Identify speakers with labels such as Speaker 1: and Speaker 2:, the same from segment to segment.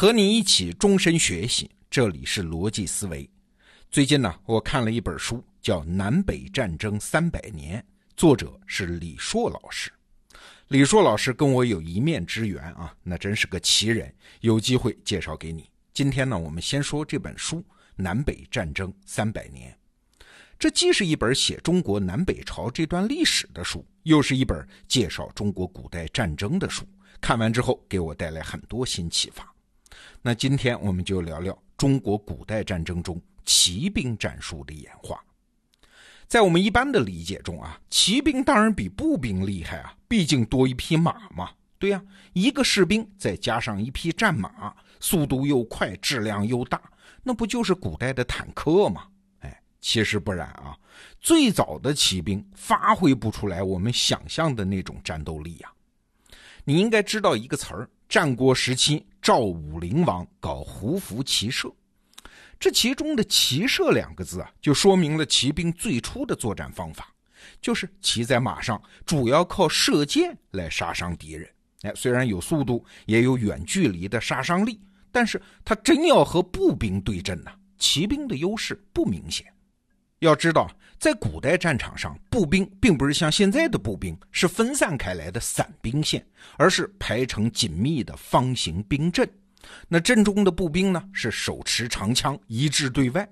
Speaker 1: 和你一起终身学习，这里是逻辑思维。最近呢，我看了一本书，叫《南北战争三百年》，作者是李硕老师。李硕老师跟我有一面之缘啊，那真是个奇人，有机会介绍给你。今天呢，我们先说这本书《南北战争三百年》。这既是一本写中国南北朝这段历史的书，又是一本介绍中国古代战争的书。看完之后，给我带来很多新启发。那今天我们就聊聊中国古代战争中骑兵战术的演化。在我们一般的理解中啊，骑兵当然比步兵厉害啊，毕竟多一匹马嘛。对呀，一个士兵再加上一匹战马，速度又快，质量又大，那不就是古代的坦克吗？哎其实不然啊，最早的骑兵发挥不出来我们想象的那种战斗力呀。你应该知道一个词儿，战国时期赵武灵王搞胡服骑射，这其中的“骑射”两个字啊，就说明了骑兵最初的作战方法，就是骑在马上，主要靠射箭来杀伤敌人。哎，虽然有速度，也有远距离的杀伤力，但是他真要和步兵对阵呢，骑兵的优势不明显。要知道，在古代战场上，步兵并不是像现在的步兵是分散开来的散兵线，而是排成紧密的方形兵阵。那阵中的步兵呢，是手持长枪，一致对外。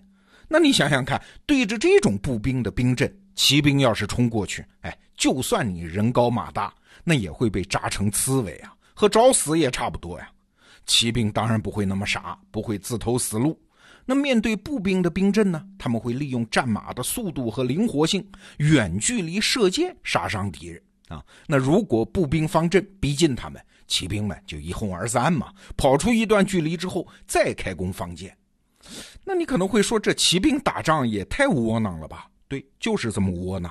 Speaker 1: 那你想想看，对着这种步兵的兵阵，骑兵要是冲过去，哎，就算你人高马大，那也会被扎成刺猬啊，和找死也差不多呀。骑兵当然不会那么傻，不会自投死路。那面对步兵的兵阵呢？他们会利用战马的速度和灵活性，远距离射箭杀伤敌人啊。那如果步兵方阵逼近他们，骑兵们就一哄而散嘛，跑出一段距离之后再开弓放箭。那你可能会说，这骑兵打仗也太窝囊了吧？对，就是这么窝囊。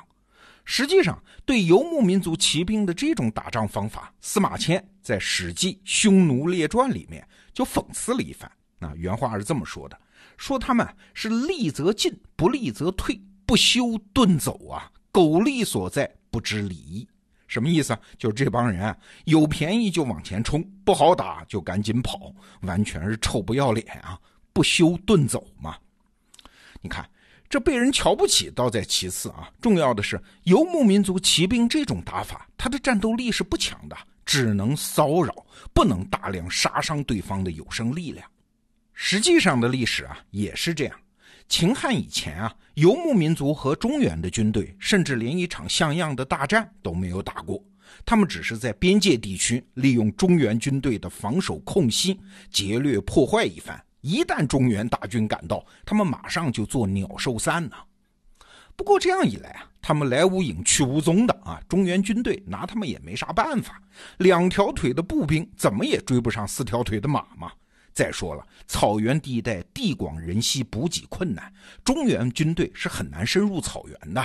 Speaker 1: 实际上，对游牧民族骑兵的这种打仗方法，司马迁在《史记匈奴列传》里面就讽刺了一番。啊，原话是这么说的。说他们是利则进，不利则退，不休遁走啊！苟利所在，不知礼义。什么意思啊？就是这帮人啊，有便宜就往前冲，不好打就赶紧跑，完全是臭不要脸啊！不休遁走嘛。你看，这被人瞧不起倒在其次啊，重要的是游牧民族骑兵这种打法，他的战斗力是不强的，只能骚扰，不能大量杀伤对方的有生力量。实际上的历史啊也是这样，秦汉以前啊，游牧民族和中原的军队甚至连一场像样的大战都没有打过，他们只是在边界地区利用中原军队的防守空隙劫掠破坏一番。一旦中原大军赶到，他们马上就做鸟兽散呢。不过这样一来啊，他们来无影去无踪的啊，中原军队拿他们也没啥办法。两条腿的步兵怎么也追不上四条腿的马嘛。再说了，草原地带地广人稀，补给困难，中原军队是很难深入草原的。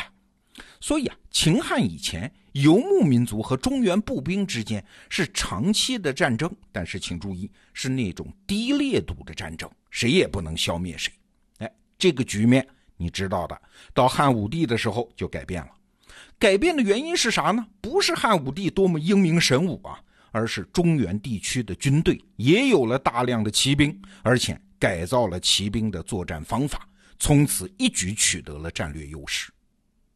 Speaker 1: 所以啊，秦汉以前，游牧民族和中原步兵之间是长期的战争，但是请注意，是那种低烈度的战争，谁也不能消灭谁。哎，这个局面你知道的，到汉武帝的时候就改变了。改变的原因是啥呢？不是汉武帝多么英明神武啊。而是中原地区的军队也有了大量的骑兵，而且改造了骑兵的作战方法，从此一举取得了战略优势。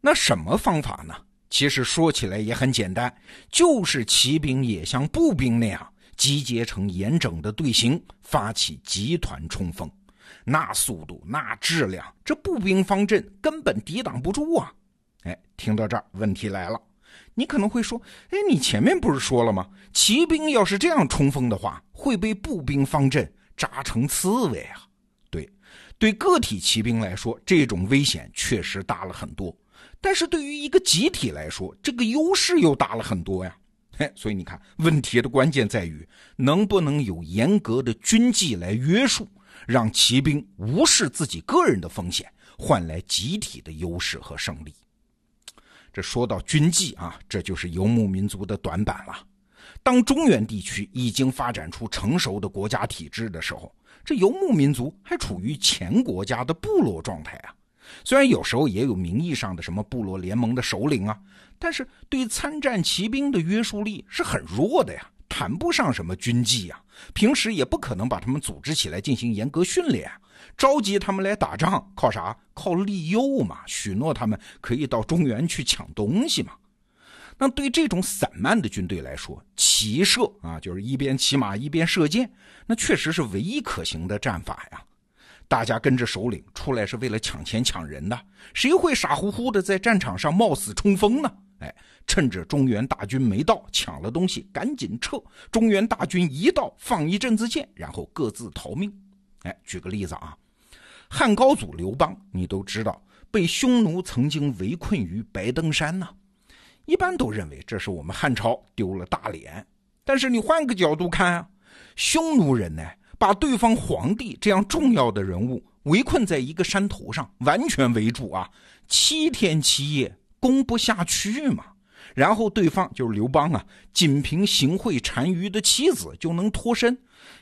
Speaker 1: 那什么方法呢？其实说起来也很简单，就是骑兵也像步兵那样集结成严整的队形，发起集团冲锋。那速度，那质量，这步兵方阵根本抵挡不住啊！哎，听到这儿，问题来了。你可能会说：“哎，你前面不是说了吗？骑兵要是这样冲锋的话，会被步兵方阵扎成刺猬啊！”对，对个体骑兵来说，这种危险确实大了很多。但是对于一个集体来说，这个优势又大了很多呀。嘿，所以你看，问题的关键在于能不能有严格的军纪来约束，让骑兵无视自己个人的风险，换来集体的优势和胜利。这说到军纪啊，这就是游牧民族的短板了。当中原地区已经发展出成熟的国家体制的时候，这游牧民族还处于前国家的部落状态啊。虽然有时候也有名义上的什么部落联盟的首领啊，但是对参战骑兵的约束力是很弱的呀，谈不上什么军纪呀，平时也不可能把他们组织起来进行严格训练，召集他们来打仗，靠啥？靠利诱嘛，许诺他们可以到中原去抢东西嘛。那对这种散漫的军队来说，骑射啊，就是一边骑马一边射箭，那确实是唯一可行的战法呀。大家跟着首领出来是为了抢钱抢人的，谁会傻乎乎的在战场上冒死冲锋呢？哎，趁着中原大军没到，抢了东西赶紧撤。中原大军一到，放一阵子箭，然后各自逃命。哎，举个例子啊，汉高祖刘邦，你都知道被匈奴曾经围困于白登山呢。一般都认为这是我们汉朝丢了大脸，但是你换个角度看啊，匈奴人呢？把对方皇帝这样重要的人物围困在一个山头上，完全围住啊，七天七夜攻不下去嘛。然后对方就是刘邦啊，仅凭行贿单于的妻子就能脱身。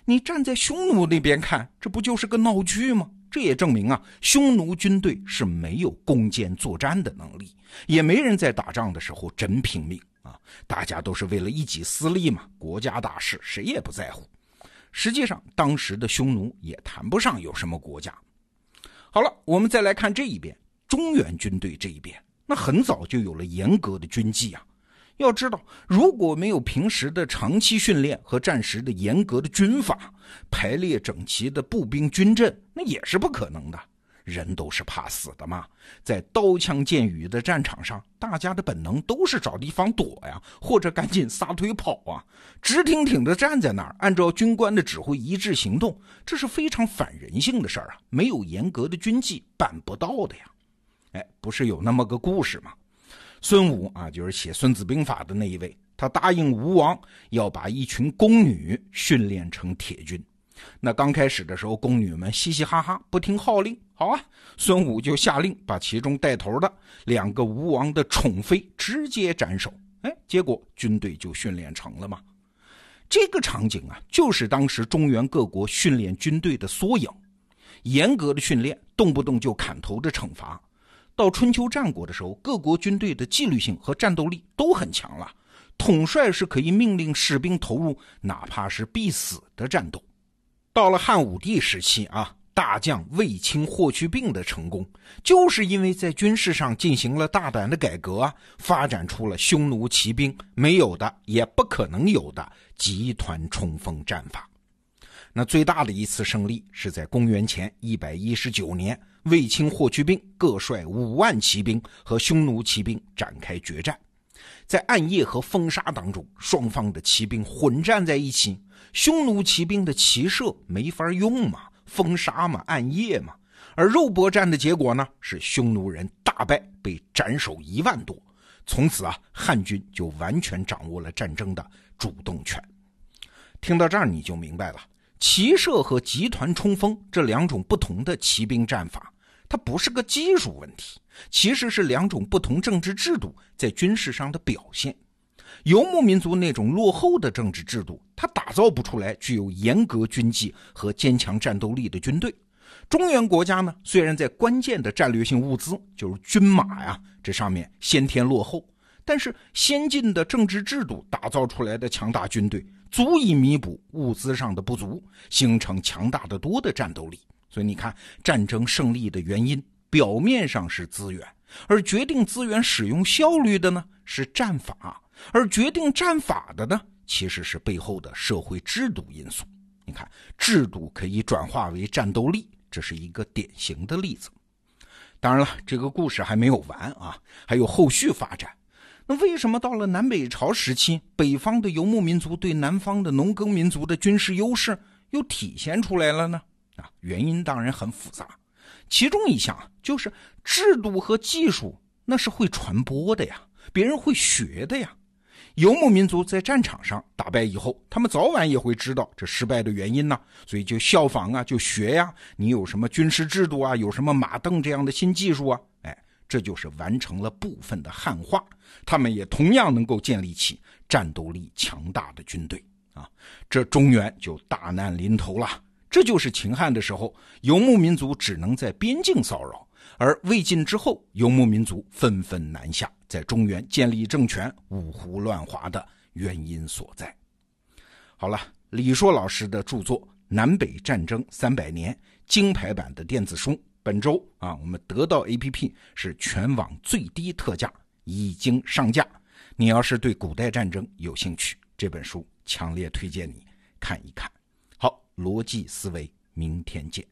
Speaker 1: 你站在匈奴那边看，这不就是个闹剧吗？这也证明啊，匈奴军队是没有攻坚作战的能力，也没人在打仗的时候真拼命啊。大家都是为了一己私利嘛，国家大事谁也不在乎。实际上，当时的匈奴也谈不上有什么国家。好了，我们再来看这一边，中原军队这一边，那很早就有了严格的军纪啊。要知道，如果没有平时的长期训练和战时的严格的军法，排列整齐的步兵军阵，那也是不可能的。人都是怕死的嘛，在刀枪剑雨的战场上，大家的本能都是找地方躲呀，或者赶紧撒腿跑啊。直挺挺的站在那儿，按照军官的指挥一致行动，这是非常反人性的事儿啊！没有严格的军纪，办不到的呀。哎，不是有那么个故事吗？孙武啊，就是写《孙子兵法》的那一位，他答应吴王要把一群宫女训练成铁军。那刚开始的时候，宫女们嘻嘻哈哈，不听号令。好啊，孙武就下令把其中带头的两个吴王的宠妃直接斩首。哎，结果军队就训练成了嘛？这个场景啊，就是当时中原各国训练军队的缩影。严格的训练，动不动就砍头的惩罚。到春秋战国的时候，各国军队的纪律性和战斗力都很强了，统帅是可以命令士兵投入哪怕是必死的战斗。到了汉武帝时期啊，大将卫青、霍去病的成功，就是因为在军事上进行了大胆的改革啊，发展出了匈奴骑兵没有的也不可能有的集团冲锋战法。那最大的一次胜利是在公元前一百一十九年，卫青、霍去病各率五万骑兵和匈奴骑兵展开决战。在暗夜和风沙当中，双方的骑兵混战在一起。匈奴骑兵的骑射没法用嘛，风沙嘛，暗夜嘛。而肉搏战的结果呢，是匈奴人大败，被斩首一万多。从此啊，汉军就完全掌握了战争的主动权。听到这儿，你就明白了，骑射和集团冲锋这两种不同的骑兵战法，它不是个技术问题。其实是两种不同政治制度在军事上的表现。游牧民族那种落后的政治制度，它打造不出来具有严格军纪和坚强战斗力的军队。中原国家呢，虽然在关键的战略性物资，就是军马呀这上面先天落后，但是先进的政治制度打造出来的强大军队，足以弥补物资上的不足，形成强大的多的战斗力。所以你看，战争胜利的原因。表面上是资源，而决定资源使用效率的呢是战法，而决定战法的呢其实是背后的社会制度因素。你看，制度可以转化为战斗力，这是一个典型的例子。当然了，这个故事还没有完啊，还有后续发展。那为什么到了南北朝时期，北方的游牧民族对南方的农耕民族的军事优势又体现出来了呢？啊，原因当然很复杂。其中一项就是制度和技术，那是会传播的呀，别人会学的呀。游牧民族在战场上打败以后，他们早晚也会知道这失败的原因呢，所以就效仿啊，就学呀。你有什么军事制度啊，有什么马镫这样的新技术啊？这就是完成了部分的汉化，他们也同样能够建立起战斗力强大的军队啊。这中原就大难临头了。这就是秦汉的时候，游牧民族只能在边境骚扰；而魏晋之后，游牧民族纷纷南下，在中原建立政权、五胡乱华的原因所在。好了，李硕老师的著作《南北战争三百年》金牌版的电子书，本周啊，我们得到 APP 是全网最低特价，已经上架。你要是对古代战争有兴趣，这本书强烈推荐你看一看。好，逻辑思维，明天见。